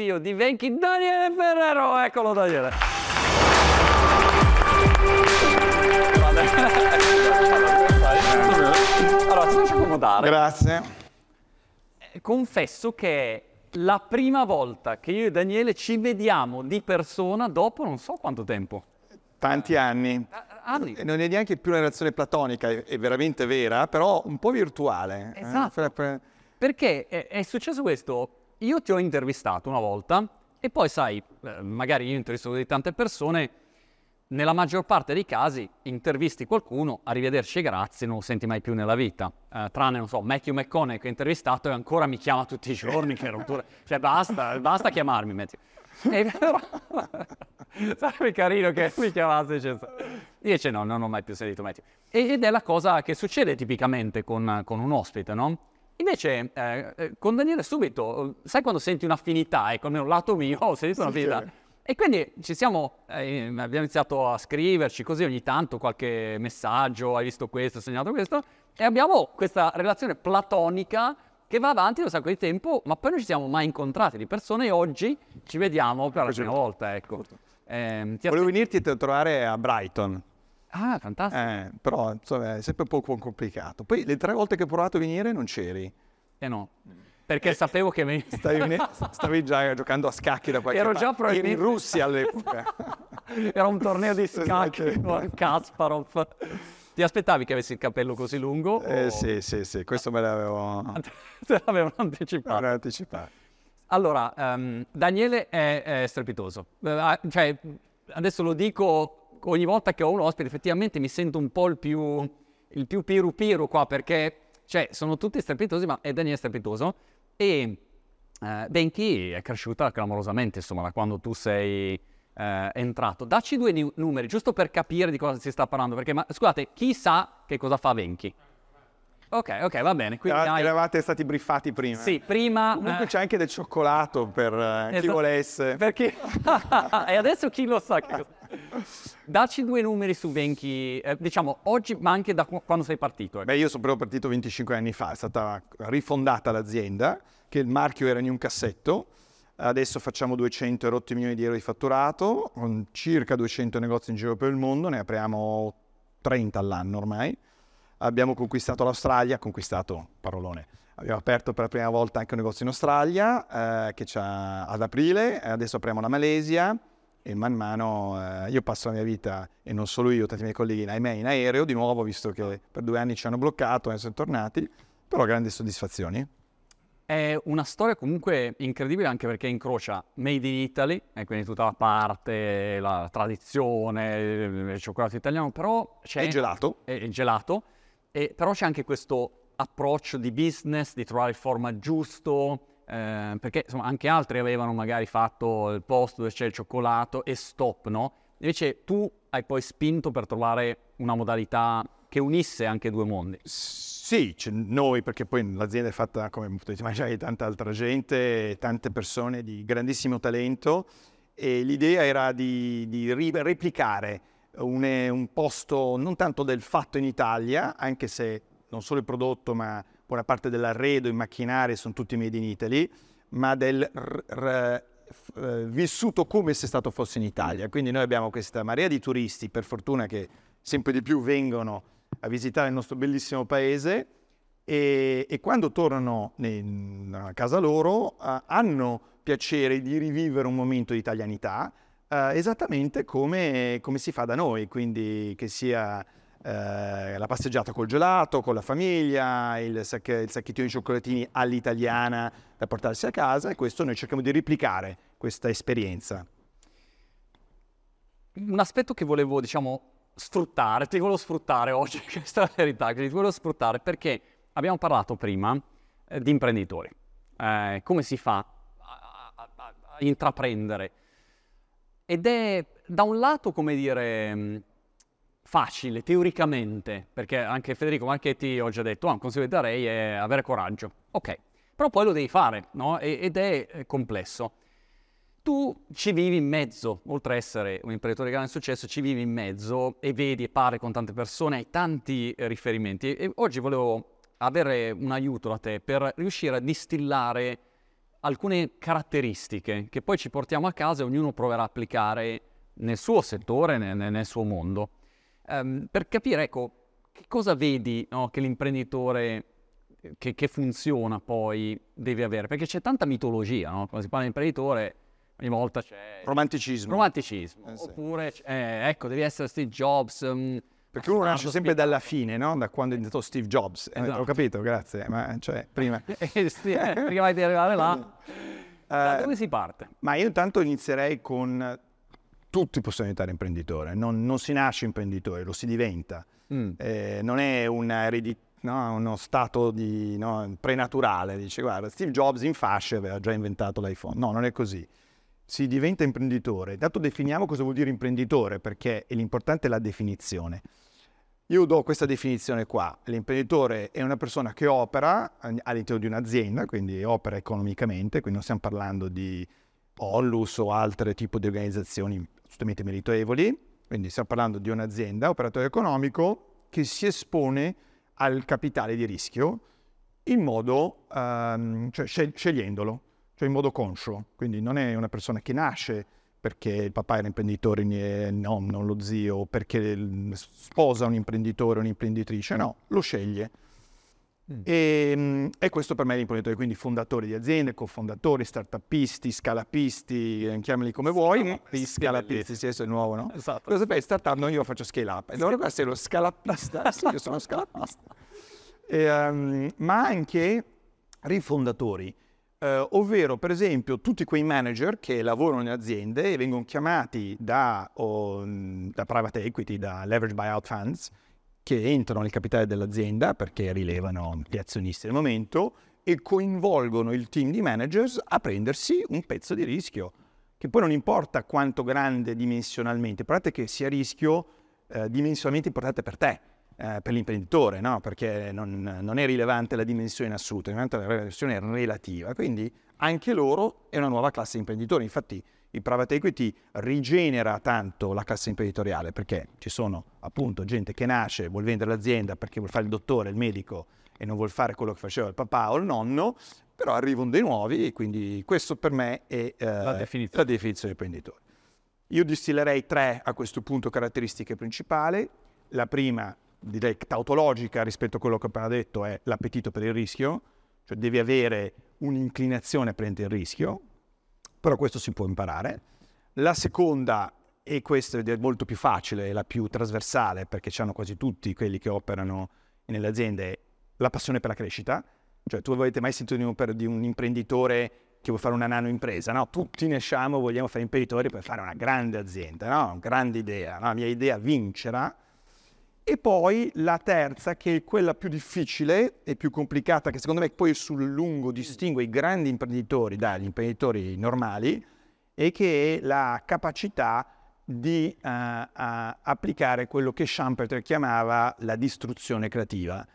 CEO di Venchi, Daniele Ferrero. Eccolo Daniele. allora, ti faccio accomodare. Grazie. Eh, Confesso che è la prima volta che io e Daniele ci vediamo di persona dopo non so quanto tempo. Tanti anni. Anni. E non è neanche più una relazione platonica, è, veramente vera, però un po' virtuale. eh? Esatto. Per- Perché è, è successo questo, io ti ho intervistato una volta e poi sai, eh, magari io intervisto di tante persone, nella maggior parte dei casi intervisti qualcuno, arrivederci e grazie, non lo senti mai più nella vita. Eh, tranne, non so, Matthew McConaughey che ho intervistato e ancora mi chiama tutti i giorni, che rottura. Cioè basta, basta chiamarmi Matthew. E però, sarebbe carino che mi chiamasse e dicesse, dice no, non ho mai più sentito Matthew. Ed è la cosa che succede tipicamente con, con un ospite, no? Invece eh, eh, con Daniele subito, eh, sai quando senti un'affinità, ecco, almeno lato mio, ho sentito Sì, un'affinità. sì. E quindi ci siamo, eh, abbiamo iniziato a scriverci così ogni tanto qualche messaggio, hai visto questo, hai segnato questo, e abbiamo questa relazione platonica che va avanti da un sacco di tempo, ma poi non ci siamo mai incontrati di persona e oggi ci vediamo per la prima volta, ecco. Ti Volevo venirti a trovare a Brighton, Ah, fantastico. eh, però insomma, è sempre un po' complicato. Poi le tre volte che ho provato a venire non c'eri. Eh no, perché sapevo che Stavi, stavi già giocando a scacchi da qualche Ero parte. già Eri probabilmente- in Russia all'epoca. Era un torneo di scacchi Esatto. con Kasparov. Ti aspettavi che avessi il capello così lungo? Eh, o- sì, sì, sì, questo me l'avevo Te l'avevano anticipato. anticipato. Allora, ehm, Daniele è, è strepitoso. Eh, ah, cioè, adesso lo dico ogni volta che ho un ospite, effettivamente mi sento un po' il più, il più piru piru qua perché, cioè, sono tutti strepitosi, ma è Daniele strepitoso. E eh, Benchi è cresciuta clamorosamente, insomma, da quando tu sei eh, entrato. Dacci due nu- numeri, giusto per capire di cosa si sta parlando, perché, ma, scusate, chi sa che cosa fa Venchi? Ok, ok, va bene. Quindi Era- hai- Eravate stati briefati prima. Sì, prima... Comunque eh, c'è anche del cioccolato per eh, chi Esatto. volesse. Perché... e adesso chi lo sa che cosa... Dacci due numeri su Venchi, eh, diciamo oggi, ma anche da qu- quando sei partito. ecco. Beh, io sono proprio partito 25 anni fa, è stata rifondata l'azienda, che il marchio era in un cassetto. Adesso facciamo 200 e rotti milioni di euro di fatturato, con circa 200 negozi in giro per il mondo, ne apriamo 30 all'anno ormai. Abbiamo conquistato l'Australia, conquistato, parolone, abbiamo aperto per la prima volta anche un negozio in Australia, eh, che c'ha ad aprile, adesso apriamo la Malesia e man mano eh, io passo la mia vita, e non solo io, tanti miei colleghi, ahimè, in aereo di nuovo, visto che per due anni ci hanno bloccato e sono tornati, però grandi soddisfazioni. È una storia comunque incredibile anche perché incrocia Made in Italy, e quindi tutta la parte, la tradizione, il cioccolato italiano, però c'è... E gelato. e il gelato, e però c'è anche questo approccio di business, di trovare il format giusto, eh, perché insomma anche altri avevano magari fatto il posto dove c'è il cioccolato e stop, no? Invece tu hai poi spinto per trovare una modalità che unisse anche due mondi. Sì, noi, perché poi l'azienda è fatta, come potete immaginare, di tanta altra gente, tante persone di grandissimo talento e l'idea era di, di replicare un, un posto non tanto del fatto in Italia, anche se non solo il prodotto, ma buona parte dell'arredo, i macchinari sono tutti made in Italy, ma del r- r- f- eh, vissuto come se stato fosse in Italia. Quindi noi abbiamo questa marea di turisti, per fortuna che sempre di più vengono a visitare il nostro bellissimo paese e, e quando tornano a casa loro eh, hanno piacere di rivivere un momento di italianità eh, esattamente come, come si fa da noi, quindi che sia eh, la passeggiata col gelato, con la famiglia, il, sac- il sacchettino di cioccolatini all'italiana da portarsi a casa e questo noi cerchiamo di replicare questa esperienza. Un aspetto che volevo, diciamo, sfruttare, ti volevo sfruttare oggi, questa è la verità, che ti volevo sfruttare perché abbiamo parlato prima eh, di imprenditori, Eh, come si fa a, a- a- intraprendere. Ed è da un lato, come dire, mh, facile teoricamente, perché anche Federico Marchetti ho già detto, ah, un consiglio che darei è avere coraggio. Ok, però poi lo devi fare, no? Ed è eh, complesso. Tu ci vivi in mezzo, oltre a essere un imprenditore di grande successo, ci vivi in mezzo e vedi e parli con tante persone, hai tanti eh, riferimenti. E oggi volevo avere un aiuto da te per riuscire a distillare alcune caratteristiche che poi ci portiamo a casa e ognuno proverà a applicare nel suo settore, nel, nel suo mondo. Um, per capire, ecco, che cosa vedi no, che l'imprenditore che, che, funziona poi deve avere? Perché c'è tanta mitologia, no? Quando si parla di imprenditore, ogni volta c'è... Romanticismo. Romanticismo. Eh, sì. Oppure, eh, ecco, devi essere Steve Jobs. Um, perché uno nasce sempre dalla fine, no? Da quando è diventato Steve Jobs. Eh, esatto. ho capito, grazie. Ma cioè, prima... Eh, eh, prima di arrivare là... da dove si parte? Ma io intanto inizierei con tutti possono diventare imprenditore, non, non, si nasce imprenditore, lo si diventa. Mm. Eh, non è una eredità no? uno stato di, no? prenaturale. Dice, guarda, Steve Jobs in fascia aveva già inventato l'iPhone. No, non è così. Si diventa imprenditore. Dato definiamo cosa vuol dire imprenditore, perché l'importante è la definizione. Io do questa definizione qua. L'imprenditore è una persona che opera all'interno di un'azienda, quindi opera economicamente, quindi non stiamo parlando di Ollus o altri tipi di organizzazioni assolutamente meritevoli, quindi stiamo parlando di un'azienda, operatore economico, che si espone al capitale di rischio in modo, um, cioè scegliendolo, cioè in modo conscio. Quindi non è una persona che nasce perché il papà era imprenditore, il nonno, lo zio, perché sposa un imprenditore o un'imprenditrice, no, lo sceglie. Mm. E, ehm, e, questo per me è l'imprenditore, quindi fondatori di aziende, cofondatori, startupisti, scalapisti, eh, chiamali come vuoi, scalapisti, scalapisti sì, questo è nuovo, no? Esatto. Cosa fai? Startup, no, io faccio scale up. E allora questo sei lo scalapista, sì, io sono scalapista. E, um, ma anche rifondatori, uh, ovvero per esempio tutti quei manager che lavorano in aziende e vengono chiamati da, o, da private equity, da leverage buyout funds, che entrano nel capitale dell'azienda perché rilevano gli azionisti del momento e coinvolgono il team di managers a prendersi un pezzo di rischio, che poi non importa quanto grande dimensionalmente, importante che sia rischio eh, dimensionalmente importante per te, eh, per l'imprenditore, no? perché non, non, è rilevante la dimensione in assoluto, la dimensione è relativa, quindi anche loro è una nuova classe di imprenditori, infatti il private equity rigenera tanto la classe imprenditoriale perché ci sono appunto gente che nasce, vuol vendere l'azienda perché vuol fare il dottore, il medico e non vuol fare quello che faceva il papà o il nonno, però arrivano dei nuovi e quindi questo per me è eh, la, definizione. la definizione di imprenditore. Io distillerei tre a questo punto caratteristiche principali. La prima, direi tautologica rispetto a quello che ho appena detto, è l'appetito per il rischio, cioè devi avere un'inclinazione a prendere il rischio, però questo si può imparare. La seconda, e questa è molto più facile, è la più trasversale, perché hanno quasi tutti quelli che operano nelle aziende, la passione per la crescita. Cioè, tu avete mai sentito di un, di un imprenditore che vuole fare una nano impresa? No, tutti ne siamo, vogliamo fare imprenditori per fare una grande azienda, no? Grande idea, no? La mia idea vincerà. E poi la terza, che è quella più difficile e più complicata, che secondo me poi sul lungo distingue i grandi imprenditori dagli imprenditori normali, e che è la capacità di uh, uh, applicare quello che Schumpeter chiamava la distruzione creativa.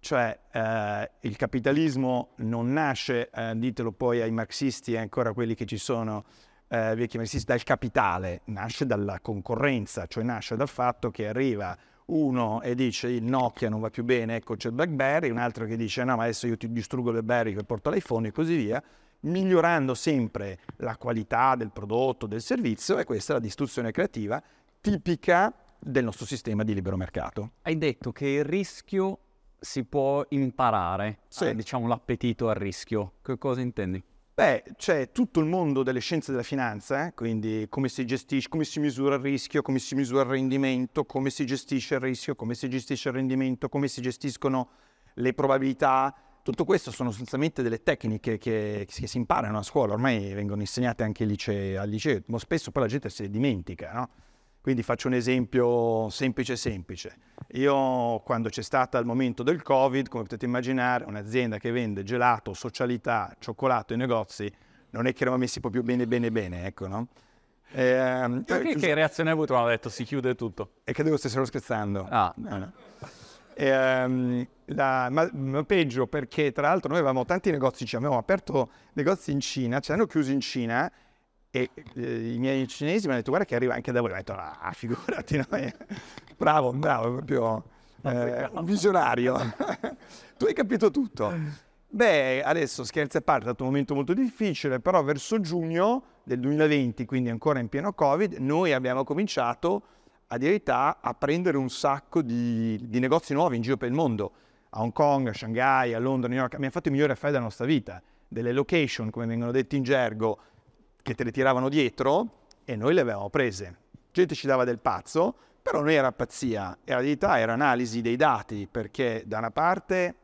Cioè uh, il capitalismo non nasce, ditelo poi ai marxisti e ancora quelli che ci sono, vecchi marxisti, dal capitale, nasce dalla concorrenza, cioè nasce dal fatto che arriva uno e dice il Nokia non va più bene, ecco c'è il BlackBerry, un altro che dice no ma adesso io ti distruggo il BlackBerry e porto l'iPhone e così via, migliorando sempre la qualità del prodotto, del servizio e questa è la distruzione creativa tipica del nostro sistema di libero mercato. Hai detto che il rischio si può imparare, sì. eh, diciamo l'appetito al rischio. Che cosa intendi? Beh, c'è tutto il mondo delle scienze della finanza, eh? quindi come si gestisce, come si misura il rischio, come si misura il rendimento, come si gestisce il rischio, come si gestisce il rendimento, come si gestiscono le probabilità. Tutto questo sono sostanzialmente delle tecniche che, che si imparano a scuola, ormai vengono insegnate anche al liceo, al liceo, ma spesso poi la gente le dimentica, no? Quindi faccio un esempio semplice semplice. Io quando c'è stato il momento del Covid, come potete immaginare, un'azienda che vende gelato, socialità, cioccolato ai negozi, non è che eravamo messi proprio bene bene bene, ecco, no? Eh, che, che reazione hai avuto quando ha detto si chiude tutto? E credevo stessero scherzando. Ah. No, no. E, um, la, ma, ma, peggio perché tra l'altro noi avevamo tanti negozi, cioè avevamo aperto negozi in Cina, ci hanno chiuso in Cina e eh, i miei cinesi mi hanno detto guarda che arriva anche da voi. Ho detto ah, figurati, no? bravo, bravo, proprio eh, un visionario. tu hai capito tutto. Beh, adesso scherzi a parte, è stato un momento molto difficile, però verso giugno del 2020, quindi ancora in pieno Covid, noi abbiamo cominciato a dire verità a prendere un sacco di, di, negozi nuovi in giro per il mondo, a Hong Kong, a Shanghai, a Londra, a New York. Abbiamo fatto i migliori affari della nostra vita, delle location, come vengono detti in gergo, che te le tiravano dietro e noi le avevamo prese. Gente ci dava del pazzo, però non era pazzia, era verità, era analisi dei dati, perché da una parte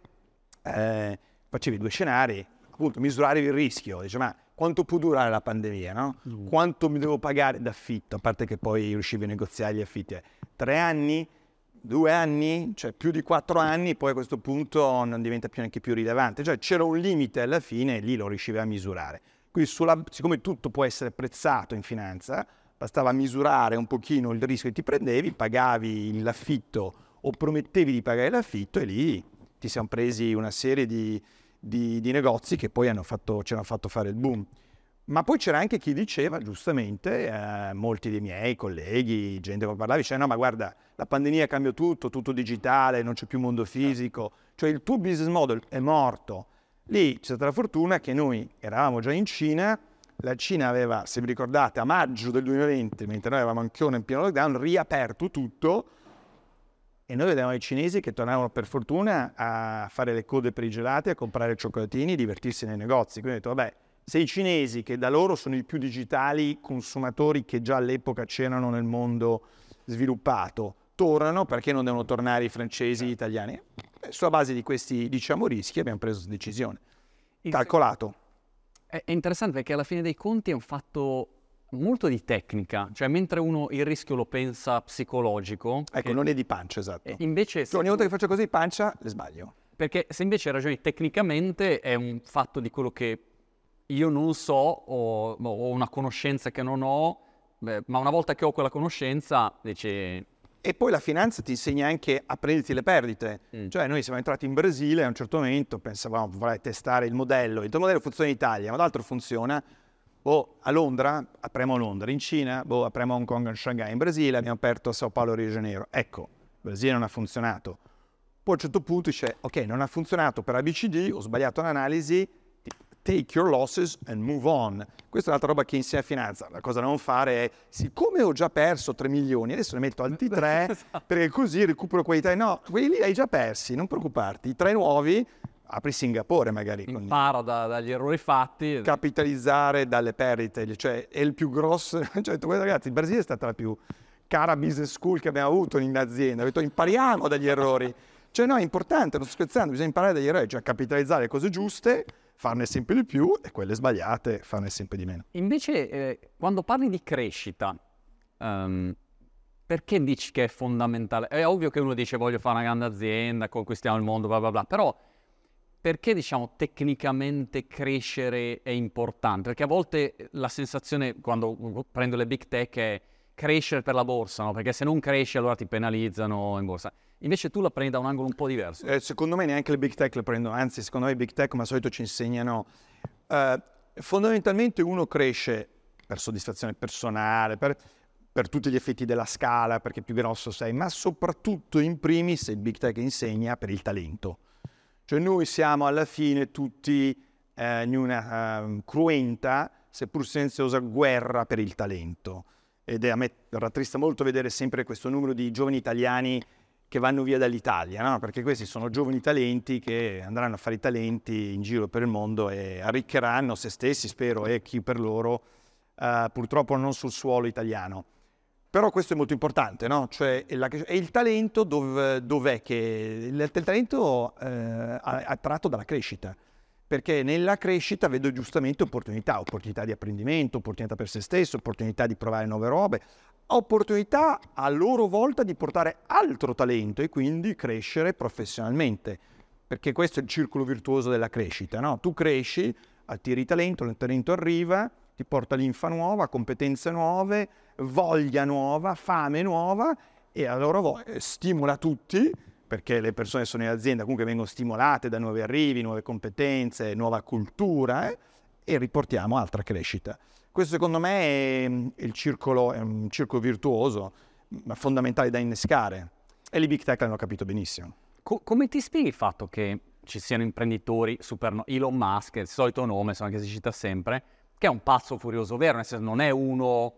eh, facevi due scenari, appunto misuravi il rischio, dice ma quanto può durare la pandemia, no? Mm. Quanto mi devo pagare d'affitto, a parte che poi riuscivi a negoziare gli affitti. Eh. Tre anni? Due anni? Cioè più di quattro anni, poi a questo punto non diventa più neanche più rilevante. Cioè c'era un limite alla fine e lì lo riuscivi a misurare. Quindi sulla, siccome tutto può essere prezzato in finanza, bastava misurare un pochino il rischio che ti prendevi, pagavi l'affitto o promettevi di pagare l'affitto e lì ti siamo presi una serie di, di, di negozi che poi fatto, ci hanno fatto fare il boom. Ma poi c'era anche chi diceva, giustamente, eh, molti dei miei colleghi, gente che parlava, diceva no ma guarda, la pandemia cambia tutto, tutto digitale, non c'è più mondo fisico, cioè il tuo business model è morto. Lì c'è stata la fortuna che noi eravamo già in Cina, la Cina aveva, se vi ricordate, a maggio del 2020, mentre noi avevamo ancora in pieno lockdown, riaperto tutto e noi vedevamo i cinesi che tornavano per fortuna a fare le code per i gelati, a comprare cioccolatini, divertirsi nei negozi. Quindi ho detto, vabbè, se i cinesi, che da loro sono i più digitali consumatori che già all'epoca c'erano nel mondo sviluppato, tornano, perché non devono tornare i francesi, gli italiani? E sulla base di questi, diciamo, rischi abbiamo preso decisione. Calcolato. È interessante perché alla fine dei conti è un fatto molto di tecnica, cioè mentre uno il rischio lo pensa psicologico. Ecco, che... non è di pancia, esatto. Invece... Cioè, ogni volta che faccio così pancia, le sbaglio. Perché se invece ragioni tecnicamente è un fatto di quello che io non so o ho una conoscenza che non ho, beh, ma una volta che ho quella conoscenza, invece... E poi la finanza ti insegna anche a prenderti le perdite. Mm. Cioè noi siamo entrati in Brasile a un certo momento, pensavamo, vorrei testare il modello, il tuo modello funziona in Italia, ma l'altro funziona, boh, a Londra, apriamo a Londra, in Cina, boh, apriamo a Hong Kong, a Shanghai, in Brasile, abbiamo aperto a Sao Paulo, Rio de Janeiro. Ecco, il Brasile non ha funzionato. Poi a un certo punto dice, ok, non ha funzionato per ABCD, ho sbagliato l'analisi, take your losses and move on. Questa è un'altra roba che insegna finanza. La cosa da non fare è, siccome ho già perso 3 milioni, adesso ne metto altri 3 esatto. perché così recupero quei 3. No, quelli lì hai già persi, non preoccuparti. I 3 nuovi apri Singapore magari. Impara da, dagli errori fatti. Capitalizzare dalle perdite, cioè è il più grosso. Cioè, guarda, ragazzi, il Brasile è stata la più cara business school che abbiamo avuto in azienda. Ho detto impariamo dagli errori. Cioè no, è importante, non sto scherzando, bisogna imparare dagli errori, cioè capitalizzare le cose giuste farne sempre di più e quelle sbagliate farne sempre di meno. Invece, eh, quando parli di crescita, um, perché dici che è fondamentale? È ovvio che uno dice voglio fare una grande azienda, conquistiamo il mondo, bla bla bla, però perché diciamo tecnicamente crescere è importante? Perché a volte la sensazione quando prendo le big tech è crescere per la borsa, no? perché se non cresci allora ti penalizzano in borsa. Invece tu la prendi da un angolo un po' diverso. Eh, secondo me neanche le big tech le prendono, anzi secondo me i big tech come al solito ci insegnano, eh, fondamentalmente uno cresce per soddisfazione personale, per, per, tutti gli effetti della scala, perché più grosso sei, ma soprattutto in primis il big tech insegna per il talento. Cioè noi siamo alla fine tutti eh, in una uh, cruenta, seppur silenziosa, guerra per il talento ed è, a me rattrista molto vedere sempre questo numero di giovani italiani che vanno via dall'Italia, no? perché questi sono giovani talenti che andranno a fare i talenti in giro per il mondo e arricchiranno se stessi, spero, e chi per loro, uh, purtroppo non sul suolo italiano. Però questo è molto importante, no? Cioè, la, e il talento dov, dov'è che... Il, il talento eh, è attratto dalla crescita perché nella crescita vedo giustamente opportunità, opportunità di apprendimento, opportunità per se stesso, opportunità di provare nuove robe, opportunità a loro volta di portare altro talento e quindi crescere professionalmente, perché questo è il circolo virtuoso della crescita, no? Tu cresci, attiri talento, il talento arriva, ti porta linfa nuova, competenze nuove, voglia nuova, fame nuova e a loro volta stimola tutti perché le persone sono in azienda, comunque vengono stimolate da nuovi arrivi, nuove competenze, nuova cultura eh, e riportiamo altra crescita. Questo secondo me è, il circolo, è un circolo virtuoso, ma fondamentale da innescare e i big tech l'hanno capito benissimo. Co- come ti spieghi il fatto che ci siano imprenditori super... Elon Musk, il solito nome, insomma, che si cita sempre, che è un pazzo furioso vero, nel senso non è uno,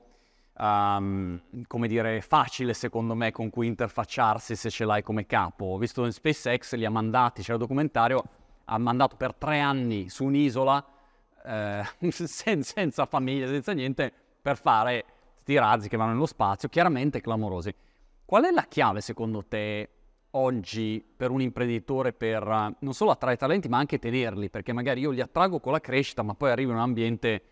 um, come dire, facile secondo me con cui interfacciarsi se ce l'hai come capo. Ho visto in SpaceX, li ha mandati, c'era il documentario, ha mandato per tre anni su un'isola, eh, sen- senza famiglia, senza niente, per fare questi razzi che vanno nello spazio, chiaramente clamorosi. Qual è la chiave secondo te oggi per un imprenditore per non solo attrarre talenti ma anche tenerli? Perché magari io li attraggo con la crescita ma poi arrivo in un ambiente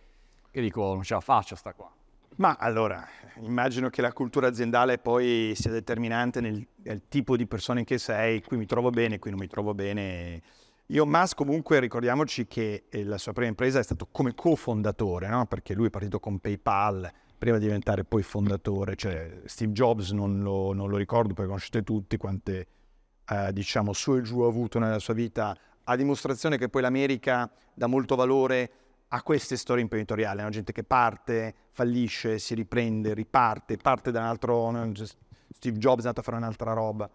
che dico non ce la faccio sta qua. Ma allora, immagino che la cultura aziendale poi sia determinante nel, nel tipo di persone che sei, qui mi trovo bene, qui non mi trovo bene. Io Musk comunque ricordiamoci che eh, la sua prima impresa è stato come cofondatore, no? perché lui è partito con PayPal, prima di diventare poi fondatore, cioè Steve Jobs non lo, non lo ricordo perché conoscete tutti quante eh, diciamo su e giù ha avuto nella sua vita, a dimostrazione che poi l'America dà molto valore a queste storie imprenditoriali, una gente che parte, fallisce, si riprende, riparte, parte da un altro, Steve Jobs è andato a fare un'altra roba.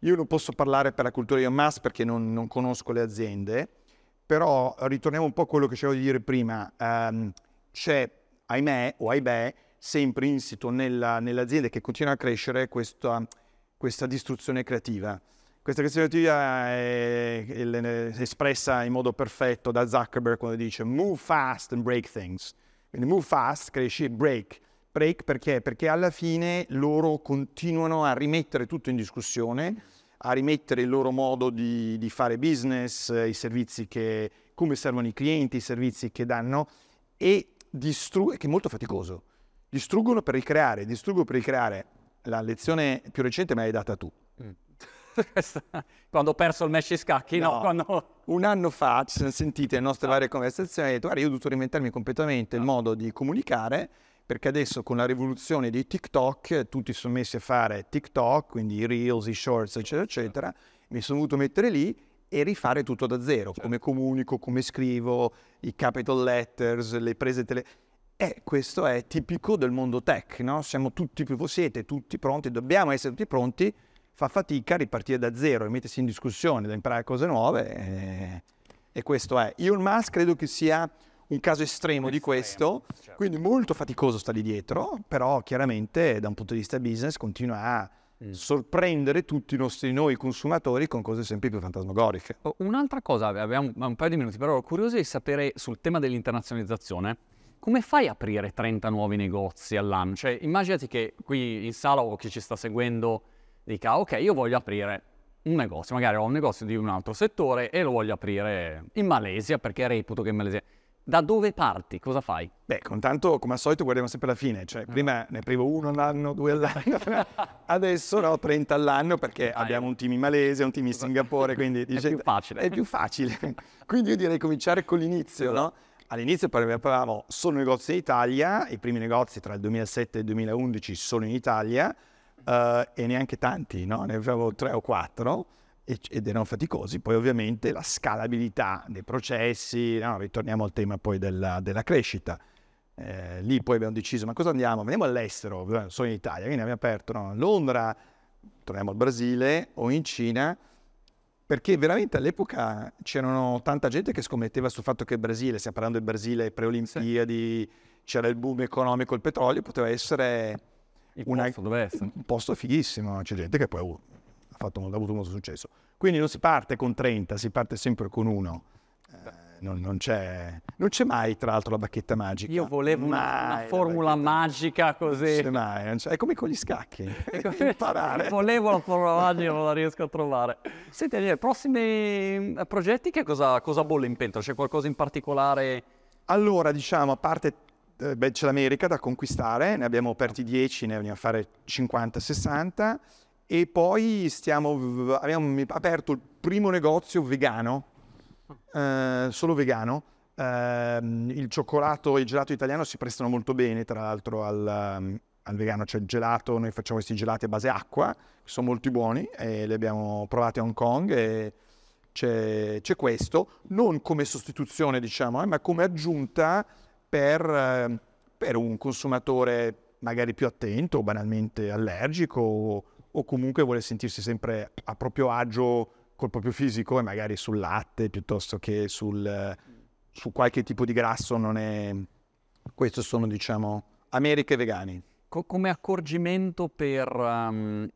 Io non posso parlare per la cultura di Musk perché non, non conosco le aziende, però ritorniamo un po' a quello che cercavo di dire prima. Um, c'è ahimè o ahimè, sempre insito nella, nelle aziende che continuano a crescere questa, questa distruzione creativa. Questa distruzione creativa è, è, è, espressa in modo perfetto da Zuckerberg quando dice move fast and break things. Quindi move fast, cresci, break. Break perché? Perché alla fine loro continuano a rimettere tutto in discussione, a rimettere il loro modo di, di fare business, i servizi che, come servono i clienti, i servizi che danno e distruggono, che è molto faticoso, distruggono per ricreare, distruggono per ricreare. La lezione più recente me l'hai data tu. Mm. Quando ho perso il match scacchi, no? no quando... Un anno fa ci siamo sentite le nostre varie conversazioni e ho detto, guarda, io ho dovuto reinventarmi completamente il modo di comunicare perché adesso con la rivoluzione di TikTok tutti sono messi a fare TikTok, quindi i reels, i shorts, eccetera, eccetera. Mi sono dovuto mettere lì e rifare tutto da zero, certo. come comunico, come scrivo, i capital letters, le prese tele... E questo è tipico del mondo tech, no? Siamo tutti, siete tutti pronti, dobbiamo essere tutti pronti, fa fatica a ripartire da zero e mettersi in discussione, da imparare cose nuove e, e questo è. Elon Musk credo che sia un caso estremo, estremo di questo, certo. quindi molto faticoso sta lì dietro, però chiaramente da un punto di vista business continua a mm. sorprendere tutti i nostri noi consumatori con cose sempre più fantasmagoriche. Oh, un'altra cosa, abbiamo un paio di minuti, però ero curioso di sapere sul tema dell'internazionalizzazione. Come fai a aprire 30 nuovi negozi all'anno? Cioè, immaginati che qui in sala o chi ci sta seguendo dica, ok, io voglio aprire un negozio, magari ho un negozio di un altro settore e lo voglio aprire in Malesia perché reputo che in Malesia da dove parti? Cosa fai? Beh, contanto, come al solito, guardiamo sempre la fine. Cioè, ah. prima ne aprivo uno all'anno, due all'anno, adesso no, 30 all'anno perché Dai. abbiamo un team in Malesia, un team in Singapore, quindi dice, è più facile. È più facile. quindi io direi cominciare con l'inizio, no? All'inizio parlavamo solo negozi in Italia, i primi negozi tra il 2007 e il 2011 solo in Italia, uh, e neanche tanti, no? Ne avevo tre o quattro ed erano faticosi. Poi ovviamente la scalabilità dei processi, no, ritorniamo al tema poi della, della crescita. Eh, lì poi abbiamo deciso, ma cosa andiamo? Andiamo all'estero, eh, sono in Italia, quindi abbiamo aperto no, a Londra, torniamo al Brasile o in Cina, perché veramente all'epoca c'erano tanta gente che scommetteva sul fatto che il Brasile, stiamo parlando del Brasile pre-Olimpiadi, sì. c'era il boom economico, il petrolio, poteva essere, una, posto un posto fighissimo, c'è gente che poi fatto, ha avuto molto successo. Quindi non si parte con 30, si parte sempre con uno. Eh, non, non, c'è, non, c'è, mai, tra l'altro, la bacchetta magica. Io volevo una, una, formula magica così. Non c'è mai, non c'è. è come con gli scacchi. imparare. volevo la formula magica, non la riesco a trovare. Senti, i prossimi eh, progetti che cosa, cosa bolle in pentola? C'è qualcosa in particolare? Allora, diciamo, a parte beh, c'è l'America da conquistare, ne abbiamo aperti 10, ne andiamo a fare 50-60 e poi stiamo, abbiamo aperto il primo negozio vegano, eh, solo vegano. Eh, il cioccolato e il gelato italiano si prestano molto bene, tra l'altro, al, al vegano. C'è il gelato, noi facciamo questi gelati a base acqua, che sono molto buoni, e li abbiamo provati a Hong Kong e c'è, c'è questo, non come sostituzione, diciamo, eh, ma come aggiunta per, eh, per un consumatore magari più attento o banalmente allergico o comunque vuole sentirsi sempre a proprio agio col proprio fisico e magari sul latte piuttosto che sul, su qualche tipo di grasso non è... Questi sono, diciamo, Americhe vegani. Co- come accorgimento per um,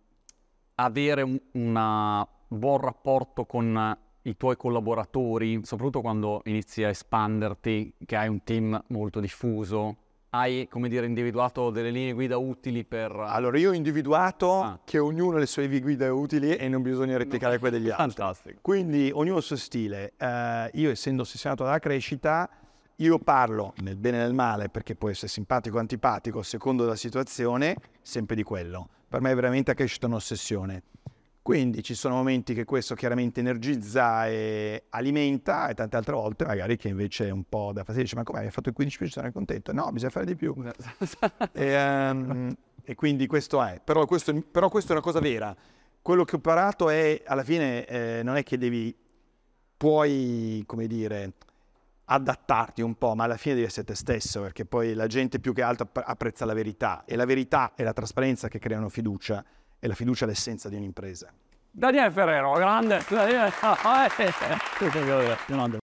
avere un buon rapporto con i tuoi collaboratori, soprattutto quando inizi a espanderti, che hai un team molto diffuso, hai, come dire, individuato delle linee guida utili per... Allora, io ho individuato ah. che ognuno ha le sue linee guida utili e non bisogna replicare no. quelle degli altri. Fantastico. Quindi ognuno il suo stile. Uh, io, essendo ossessionato dalla crescita, io parlo nel bene e nel male, perché può essere simpatico o antipatico, secondo la situazione, sempre di quello. Per me è veramente la crescita un'ossessione. Quindi ci sono momenti che questo chiaramente energizza e alimenta e tante altre volte magari che invece è un po' da fastidio, dice ma come hai fatto il 15% sono contento? No, bisogna fare di più. e, um, e, quindi questo è, però questo, però questo, è una cosa vera. Quello che ho imparato è, alla fine, eh, non è che devi, puoi, come dire, adattarti un po', ma alla fine devi essere te stesso, perché poi la gente più che altro apprezza la verità e la verità e la trasparenza che creano fiducia e la fiducia è l'essenza di un'impresa. Daniele Ferrero, grande. Daniele. grande.